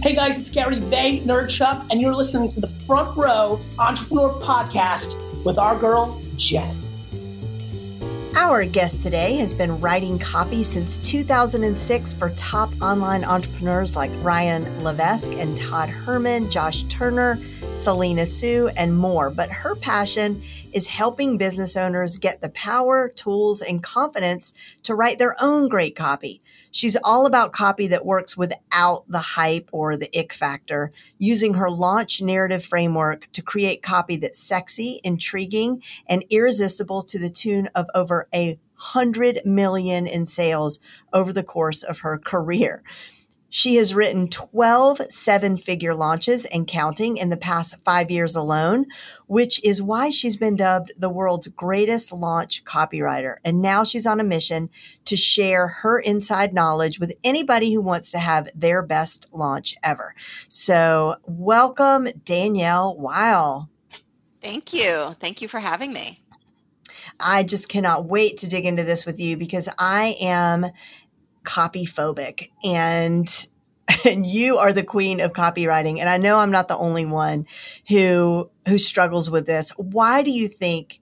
Hey guys, it's Gary Vay, Nerd Vaynerchuk, and you're listening to the Front Row Entrepreneur Podcast with our girl, Jen. Our guest today has been writing copy since 2006 for top online entrepreneurs like Ryan Levesque and Todd Herman, Josh Turner, Selena Soo, and more. But her passion is helping business owners get the power, tools, and confidence to write their own great copy. She's all about copy that works without the hype or the ick factor, using her launch narrative framework to create copy that's sexy, intriguing, and irresistible to the tune of over a hundred million in sales over the course of her career. She has written 12 seven figure launches and counting in the past five years alone, which is why she's been dubbed the world's greatest launch copywriter. And now she's on a mission to share her inside knowledge with anybody who wants to have their best launch ever. So, welcome, Danielle Weil. Thank you. Thank you for having me. I just cannot wait to dig into this with you because I am copy phobic and and you are the queen of copywriting and i know i'm not the only one who who struggles with this. Why do you think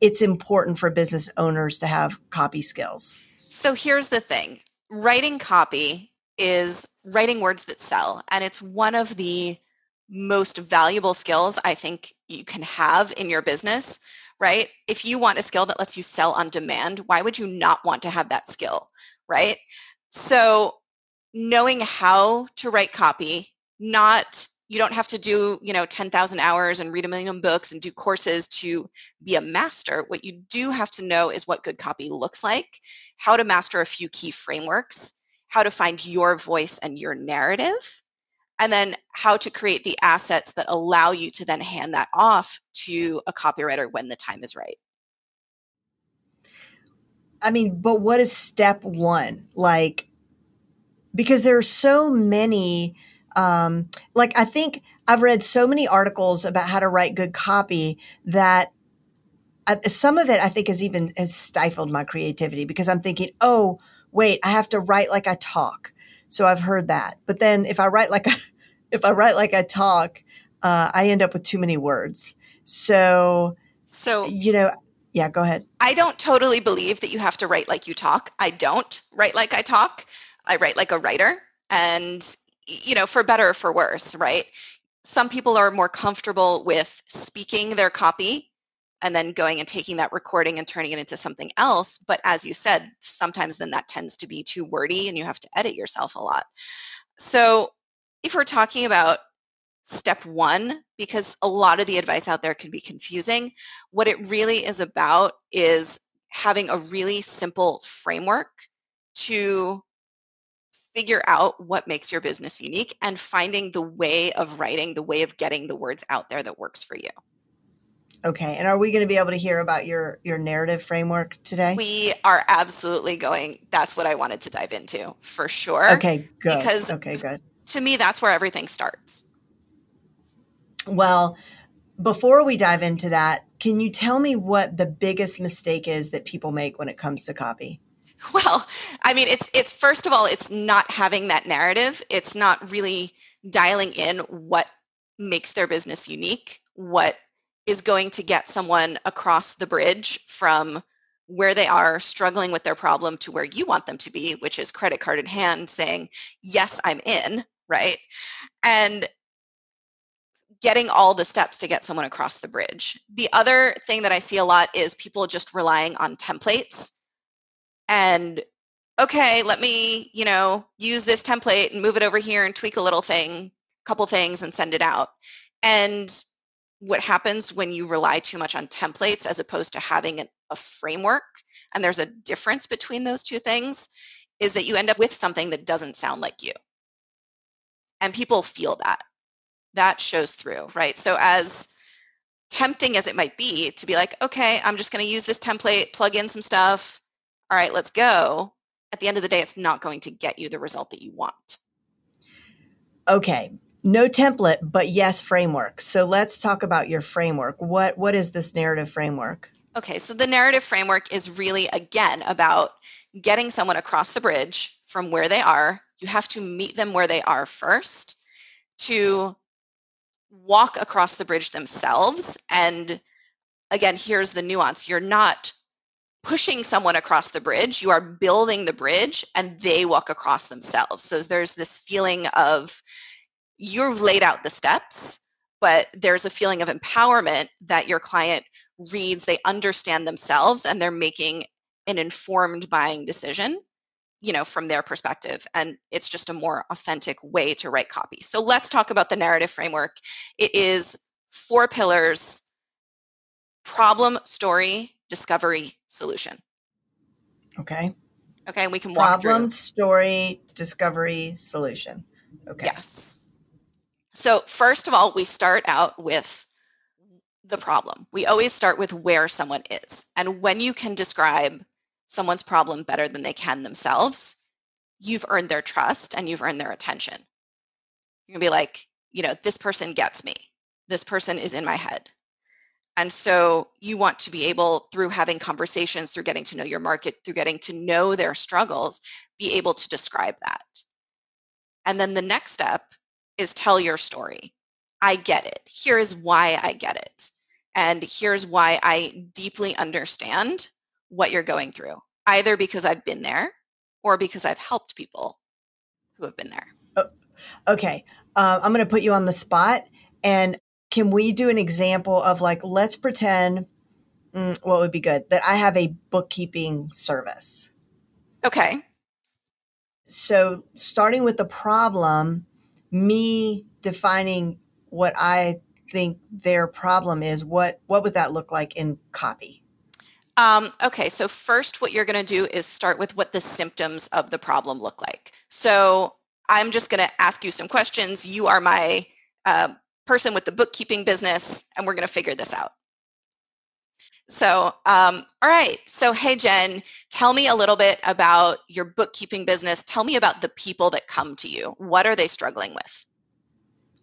it's important for business owners to have copy skills? So here's the thing. Writing copy is writing words that sell and it's one of the most valuable skills i think you can have in your business right? If you want a skill that lets you sell on demand why would you not want to have that skill right? So knowing how to write copy, not you don't have to do, you know, 10,000 hours and read a million books and do courses to be a master. What you do have to know is what good copy looks like, how to master a few key frameworks, how to find your voice and your narrative, and then how to create the assets that allow you to then hand that off to a copywriter when the time is right. I mean, but what is step one? Like, because there are so many, um, like, I think I've read so many articles about how to write good copy that I, some of it I think has even has stifled my creativity because I'm thinking, oh, wait, I have to write like I talk. So I've heard that. But then if I write like I, if I write like I talk, uh, I end up with too many words. So, so you know, yeah, go ahead. I don't totally believe that you have to write like you talk. I don't write like I talk. I write like a writer. And, you know, for better or for worse, right? Some people are more comfortable with speaking their copy and then going and taking that recording and turning it into something else. But as you said, sometimes then that tends to be too wordy and you have to edit yourself a lot. So if we're talking about step one because a lot of the advice out there can be confusing. What it really is about is having a really simple framework to figure out what makes your business unique and finding the way of writing, the way of getting the words out there that works for you. Okay. And are we going to be able to hear about your your narrative framework today? We are absolutely going. That's what I wanted to dive into for sure. Okay, good. Because okay, good. To me that's where everything starts. Well, before we dive into that, can you tell me what the biggest mistake is that people make when it comes to copy? Well, I mean, it's it's first of all, it's not having that narrative. It's not really dialing in what makes their business unique, what is going to get someone across the bridge from where they are struggling with their problem to where you want them to be, which is credit card in hand, saying, Yes, I'm in, right? And getting all the steps to get someone across the bridge. The other thing that I see a lot is people just relying on templates and okay, let me, you know, use this template and move it over here and tweak a little thing, a couple things and send it out. And what happens when you rely too much on templates as opposed to having a framework, and there's a difference between those two things, is that you end up with something that doesn't sound like you. And people feel that. That shows through, right? So, as tempting as it might be to be like, okay, I'm just going to use this template, plug in some stuff. All right, let's go. At the end of the day, it's not going to get you the result that you want. Okay, no template, but yes, framework. So let's talk about your framework. What what is this narrative framework? Okay, so the narrative framework is really again about getting someone across the bridge from where they are. You have to meet them where they are first to walk across the bridge themselves and again, here's the nuance. You're not pushing someone across the bridge, you are building the bridge and they walk across themselves. So there's this feeling of you've laid out the steps, but there's a feeling of empowerment that your client reads, they understand themselves, and they're making an informed buying decision you know from their perspective and it's just a more authentic way to write copy. So let's talk about the narrative framework. It is four pillars problem story discovery solution. Okay. Okay and we can walk problem through. story discovery solution. Okay. Yes. So, first of all, we start out with the problem. We always start with where someone is. And when you can describe someone's problem better than they can themselves, you've earned their trust and you've earned their attention. You're going to be like, you know, this person gets me. This person is in my head. And so you want to be able, through having conversations, through getting to know your market, through getting to know their struggles, be able to describe that. And then the next step is tell your story. I get it. Here is why I get it. And here's why I deeply understand what you're going through, either because I've been there or because I've helped people who have been there. Oh, okay. Uh, I'm going to put you on the spot. And can we do an example of like, let's pretend mm, what would be good that I have a bookkeeping service. Okay. So, starting with the problem, me defining what I think their problem is, what what would that look like in copy? Um, okay, so first, what you're going to do is start with what the symptoms of the problem look like. So I'm just going to ask you some questions. You are my uh, person with the bookkeeping business, and we're going to figure this out. So, um, all right. So, hey, Jen, tell me a little bit about your bookkeeping business. Tell me about the people that come to you. What are they struggling with?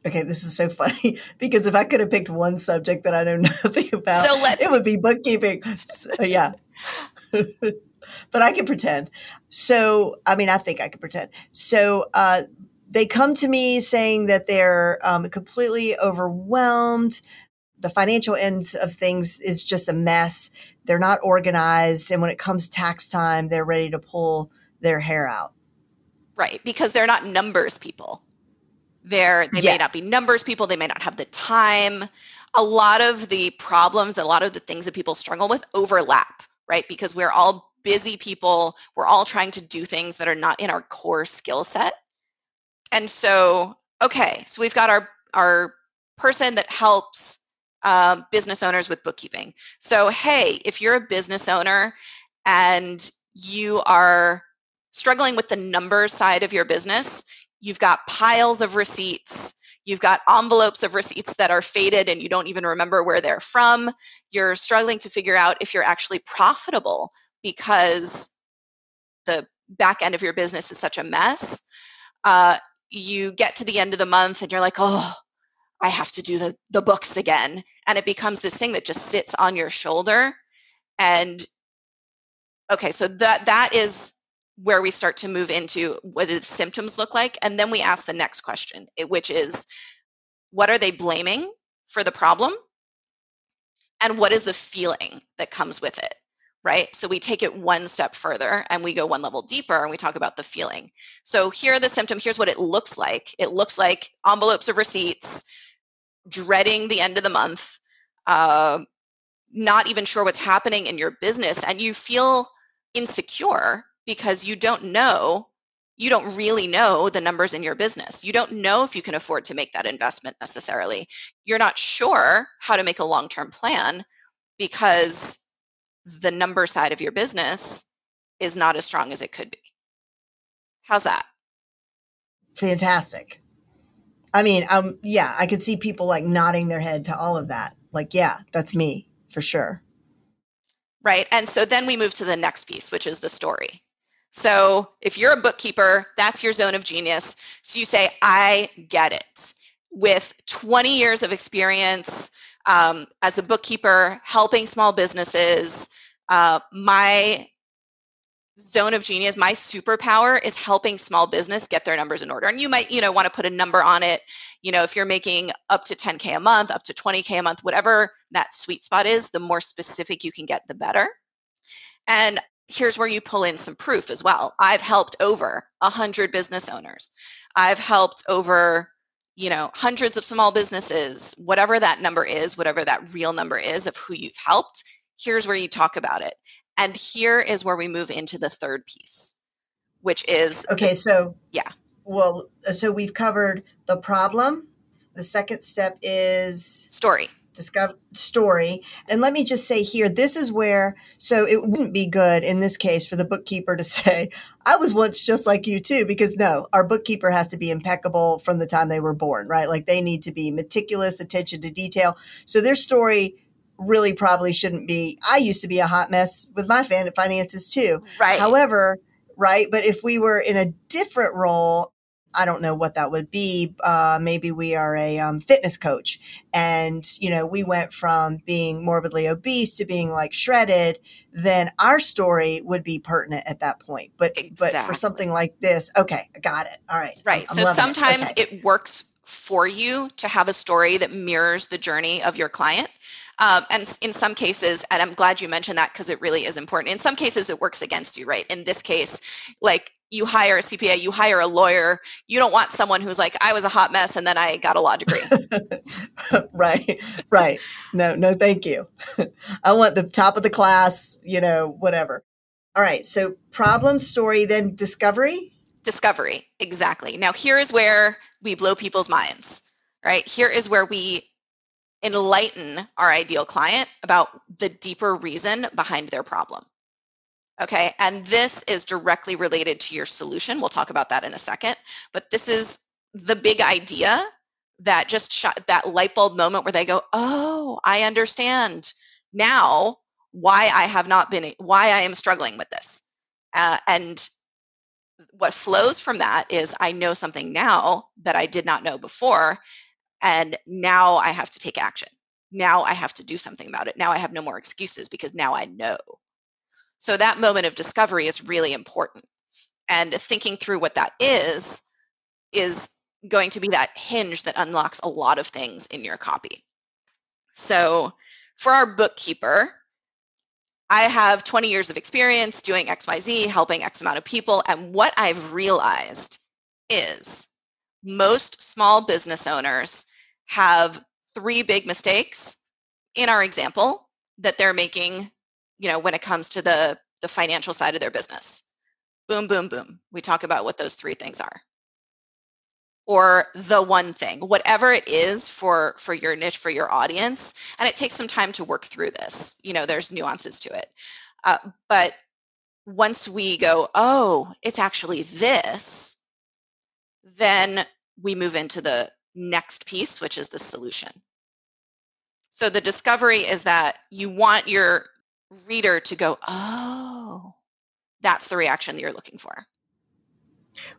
Okay, this is so funny because if I could have picked one subject that I know nothing about, so let's it would be bookkeeping. So, yeah. but I can pretend. So, I mean, I think I can pretend. So, uh, they come to me saying that they're um, completely overwhelmed the financial ends of things is just a mess. They're not organized. And when it comes tax time, they're ready to pull their hair out. Right. Because they're not numbers people. They're, they yes. may not be numbers people. They may not have the time. A lot of the problems, a lot of the things that people struggle with overlap, right? Because we're all busy people. We're all trying to do things that are not in our core skill set. And so, okay, so we've got our, our person that helps uh, business owners with bookkeeping. So, hey, if you're a business owner and you are struggling with the numbers side of your business, you've got piles of receipts. You've got envelopes of receipts that are faded and you don't even remember where they're from. You're struggling to figure out if you're actually profitable because the back end of your business is such a mess. Uh, you get to the end of the month and you're like, oh, I have to do the, the books again. And it becomes this thing that just sits on your shoulder. And okay, so that that is where we start to move into what the symptoms look like. And then we ask the next question, which is what are they blaming for the problem? And what is the feeling that comes with it? right? So we take it one step further and we go one level deeper and we talk about the feeling. So here are the symptom Here's what it looks like. It looks like envelopes of receipts, dreading the end of the month, uh, not even sure what's happening in your business, and you feel insecure because you don't know you don't really know the numbers in your business. You don't know if you can afford to make that investment necessarily. You're not sure how to make a long term plan because the number side of your business is not as strong as it could be. How's that? Fantastic. I mean, um, yeah, I could see people like nodding their head to all of that. Like, yeah, that's me for sure. Right. And so then we move to the next piece, which is the story. So if you're a bookkeeper, that's your zone of genius. So you say, I get it. With 20 years of experience um, as a bookkeeper, helping small businesses, uh, my zone of genius, my superpower is helping small business get their numbers in order. And you might, you know, want to put a number on it. You know, if you're making up to 10K a month, up to 20K a month, whatever that sweet spot is, the more specific you can get, the better. And here's where you pull in some proof as well. I've helped over a 100 business owners. I've helped over, you know, hundreds of small businesses, whatever that number is, whatever that real number is of who you've helped. Here's where you talk about it. And here is where we move into the third piece, which is Okay, so yeah. Well, so we've covered the problem. The second step is story discover story. And let me just say here, this is where, so it wouldn't be good in this case for the bookkeeper to say, I was once just like you too, because no, our bookkeeper has to be impeccable from the time they were born, right? Like they need to be meticulous, attention to detail. So their story really probably shouldn't be, I used to be a hot mess with my fan finances too. Right. However, right? But if we were in a different role, I don't know what that would be. Uh, maybe we are a um, fitness coach, and you know we went from being morbidly obese to being like shredded. Then our story would be pertinent at that point. But exactly. but for something like this, okay, I got it. All right, right. I'm, so sometimes it. Okay. it works for you to have a story that mirrors the journey of your client. Um, and in some cases, and I'm glad you mentioned that because it really is important. In some cases, it works against you, right? In this case, like you hire a CPA, you hire a lawyer. You don't want someone who's like, I was a hot mess and then I got a law degree. right, right. No, no, thank you. I want the top of the class, you know, whatever. All right. So problem, story, then discovery. Discovery, exactly. Now, here is where we blow people's minds, right? Here is where we enlighten our ideal client about the deeper reason behind their problem. Okay, and this is directly related to your solution. We'll talk about that in a second, but this is the big idea that just shot that light bulb moment where they go, "Oh, I understand now why I have not been why I am struggling with this." Uh, and what flows from that is I know something now that I did not know before, and now I have to take action. Now I have to do something about it. Now I have no more excuses because now I know. So that moment of discovery is really important. And thinking through what that is, is going to be that hinge that unlocks a lot of things in your copy. So for our bookkeeper, I have 20 years of experience doing XYZ, helping X amount of people. And what I've realized is most small business owners have three big mistakes in our example that they're making you know when it comes to the the financial side of their business. Boom boom boom. We talk about what those three things are. Or the one thing whatever it is for for your niche for your audience and it takes some time to work through this. You know there's nuances to it. Uh, but once we go oh it's actually this then we move into the next piece which is the solution. So the discovery is that you want your reader to go, oh, that's the reaction that you're looking for.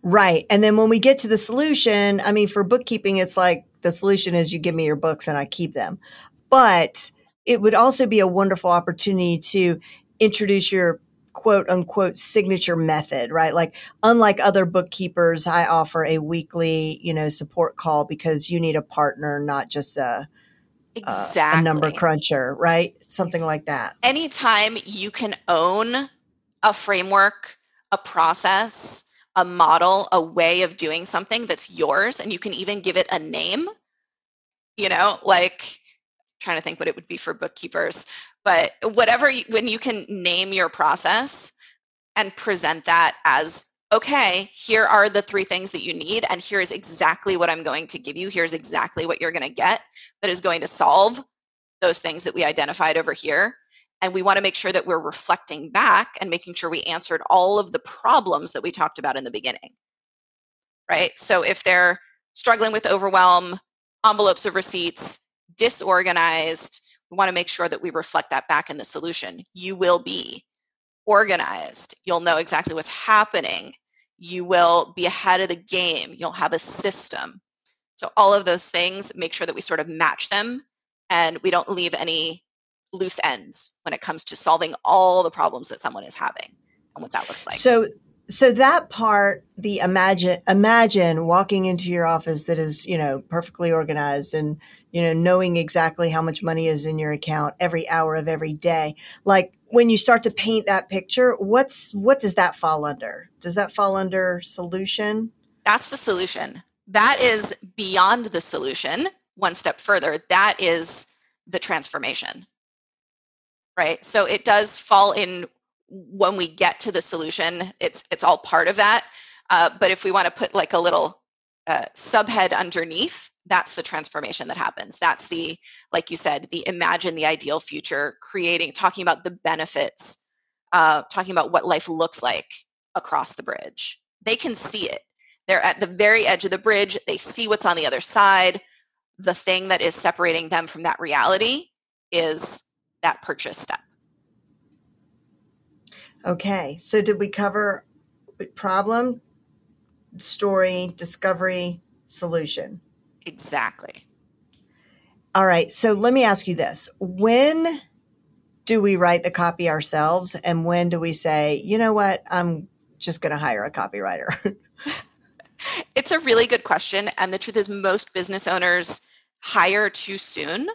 Right. And then when we get to the solution, I mean, for bookkeeping, it's like the solution is you give me your books and I keep them. But it would also be a wonderful opportunity to introduce your quote unquote signature method, right? Like unlike other bookkeepers, I offer a weekly, you know, support call because you need a partner, not just a exactly. uh, a number cruncher, right? Something like that. Anytime you can own a framework, a process, a model, a way of doing something that's yours, and you can even give it a name, you know, like trying to think what it would be for bookkeepers, but whatever, when you can name your process and present that as okay, here are the three things that you need, and here's exactly what I'm going to give you. Here's exactly what you're going to get that is going to solve those things that we identified over here. And we want to make sure that we're reflecting back and making sure we answered all of the problems that we talked about in the beginning. Right? So if they're struggling with overwhelm, envelopes of receipts, disorganized, we want to make sure that we reflect that back in the solution. You will be organized. You'll know exactly what's happening. You will be ahead of the game. You'll have a system. So, all of those things, make sure that we sort of match them and we don't leave any loose ends when it comes to solving all the problems that someone is having and what that looks like. So, so that part, the imagine, imagine walking into your office that is, you know, perfectly organized and, you know, knowing exactly how much money is in your account every hour of every day. Like when you start to paint that picture, what's, what does that fall under? Does that fall under solution? That's the solution. That is beyond the solution. One step further, that is the transformation. Right. So it does fall in when we get to the solution, it's it's all part of that. Uh, but if we want to put like a little uh, subhead underneath, that's the transformation that happens. That's the, like you said, the imagine the ideal future, creating, talking about the benefits, uh, talking about what life looks like across the bridge. They can see it. They're at the very edge of the bridge. They see what's on the other side. The thing that is separating them from that reality is that purchase step. Okay. So did we cover problem, story, discovery, solution? Exactly. All right. So let me ask you this. When do we write the copy ourselves and when do we say, you know what, I'm just going to hire a copywriter? it's a really good question. And the truth is, most business owners hire too soon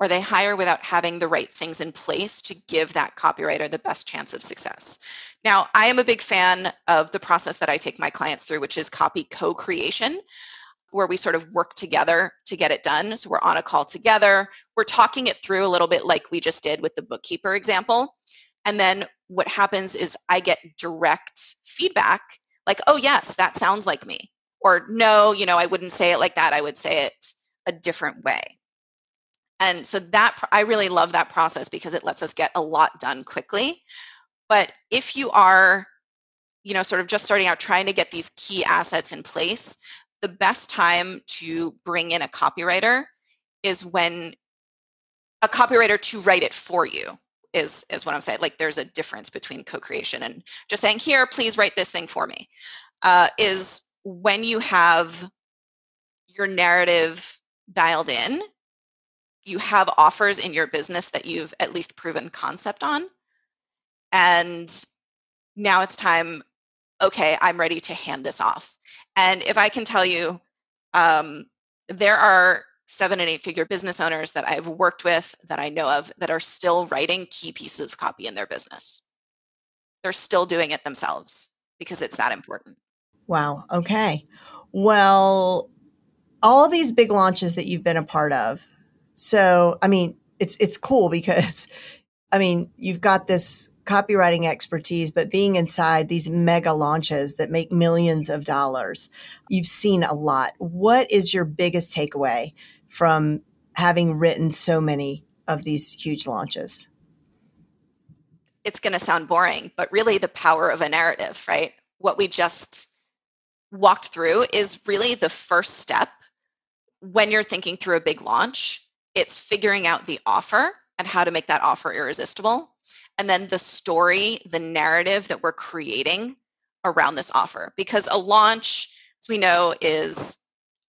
or they hire without having the right things in place to give that copywriter the best chance of success. Now, I am a big fan of the process that I take my clients through, which is copy co creation, where we sort of work together to get it done. So we're on a call together, we're talking it through a little bit like we just did with the bookkeeper example. And then what happens is I get direct feedback like, oh, yes, that sounds like me. Or no, you know, I wouldn't say it like that. I would say it a different way. And so that I really love that process because it lets us get a lot done quickly. But if you are, you know, sort of just starting out trying to get these key assets in place, the best time to bring in a copywriter is when a copywriter to write it for you is is what I'm saying. Like there's a difference between co-creation and just saying, here, please write this thing for me. Uh, is when you have your narrative dialed in you have offers in your business that you've at least proven concept on. And now it's time, okay, I'm ready to hand this off. And if I can tell you, um, there are seven and eight figure business owners that I've worked with that I know of that are still writing key pieces of copy in their business. They're still doing it themselves because it's that important. Wow. Okay. Well, all these big launches that you've been a part of, so, I mean, it's, it's cool because, I mean, you've got this copywriting expertise, but being inside these mega launches that make millions of dollars, you've seen a lot. What is your biggest takeaway from having written so many of these huge launches? It's going to sound boring, but really the power of a narrative, right? What we just walked through is really the first step when you're thinking through a big launch it's figuring out the offer and how to make that offer irresistible. And then the story, the narrative that we're creating around this offer. Because a launch, as we know, is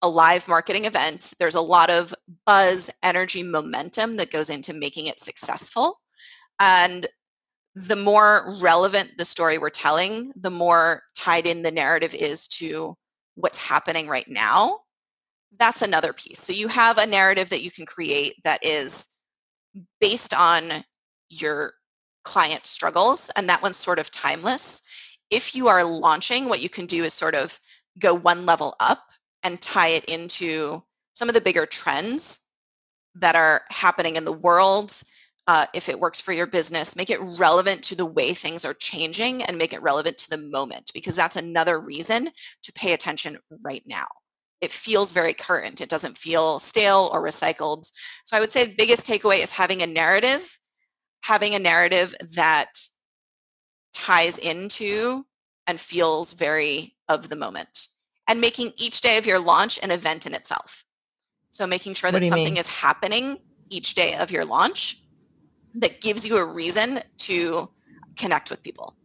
a live marketing event. There's a lot of buzz, energy, momentum that goes into making it successful. And the more relevant the story we're telling, the more tied in the narrative is to what's happening right now that's another piece. So you have a narrative that you can create that is based on your client struggles, and that one's sort of timeless. If you are launching, what you can do is sort of go one level up and tie it into some of the bigger trends that are happening in the world. Uh, if it works for your business, make it relevant to the way things are changing and make it relevant to the moment because that's another reason to pay attention right now. It feels very current. It doesn't feel stale or recycled. So I would say the biggest takeaway is having a narrative, having a narrative that ties into and feels very of the moment and making each day of your launch an event in itself. So making sure that something mean? is happening each day of your launch that gives you a reason to connect with people.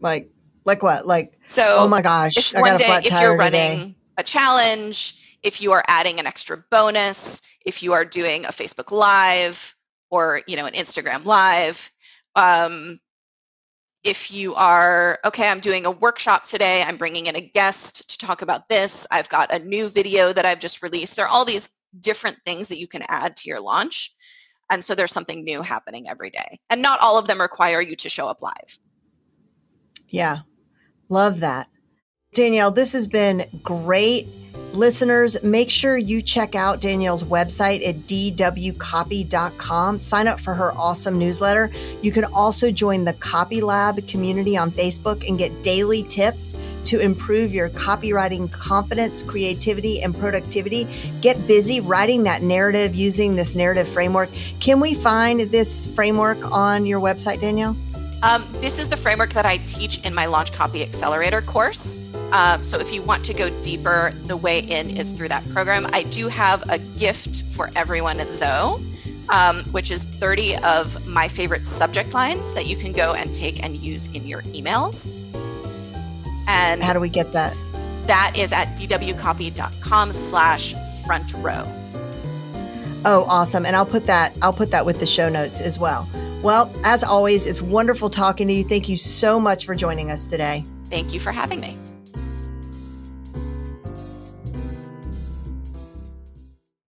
Like like what? Like so oh my gosh, I got a flat day, tire if you're running today. A challenge, if you are adding an extra bonus, if you are doing a Facebook live or you know an Instagram live, um, if you are, okay, I'm doing a workshop today, I'm bringing in a guest to talk about this, I've got a new video that I've just released. There are all these different things that you can add to your launch. And so there's something new happening every day. And not all of them require you to show up live. Yeah, love that. Danielle, this has been great. Listeners, make sure you check out Danielle's website at dwcopy.com. Sign up for her awesome newsletter. You can also join the Copy Lab community on Facebook and get daily tips to improve your copywriting confidence, creativity, and productivity. Get busy writing that narrative using this narrative framework. Can we find this framework on your website, Danielle? Um, this is the framework that I teach in my Launch Copy Accelerator course. Um, so if you want to go deeper, the way in is through that program. I do have a gift for everyone, though, um, which is 30 of my favorite subject lines that you can go and take and use in your emails. And how do we get that? That is at dwcopy.com slash front row. Oh, awesome. And I'll put that, I'll put that with the show notes as well. Well, as always, it's wonderful talking to you. Thank you so much for joining us today. Thank you for having me.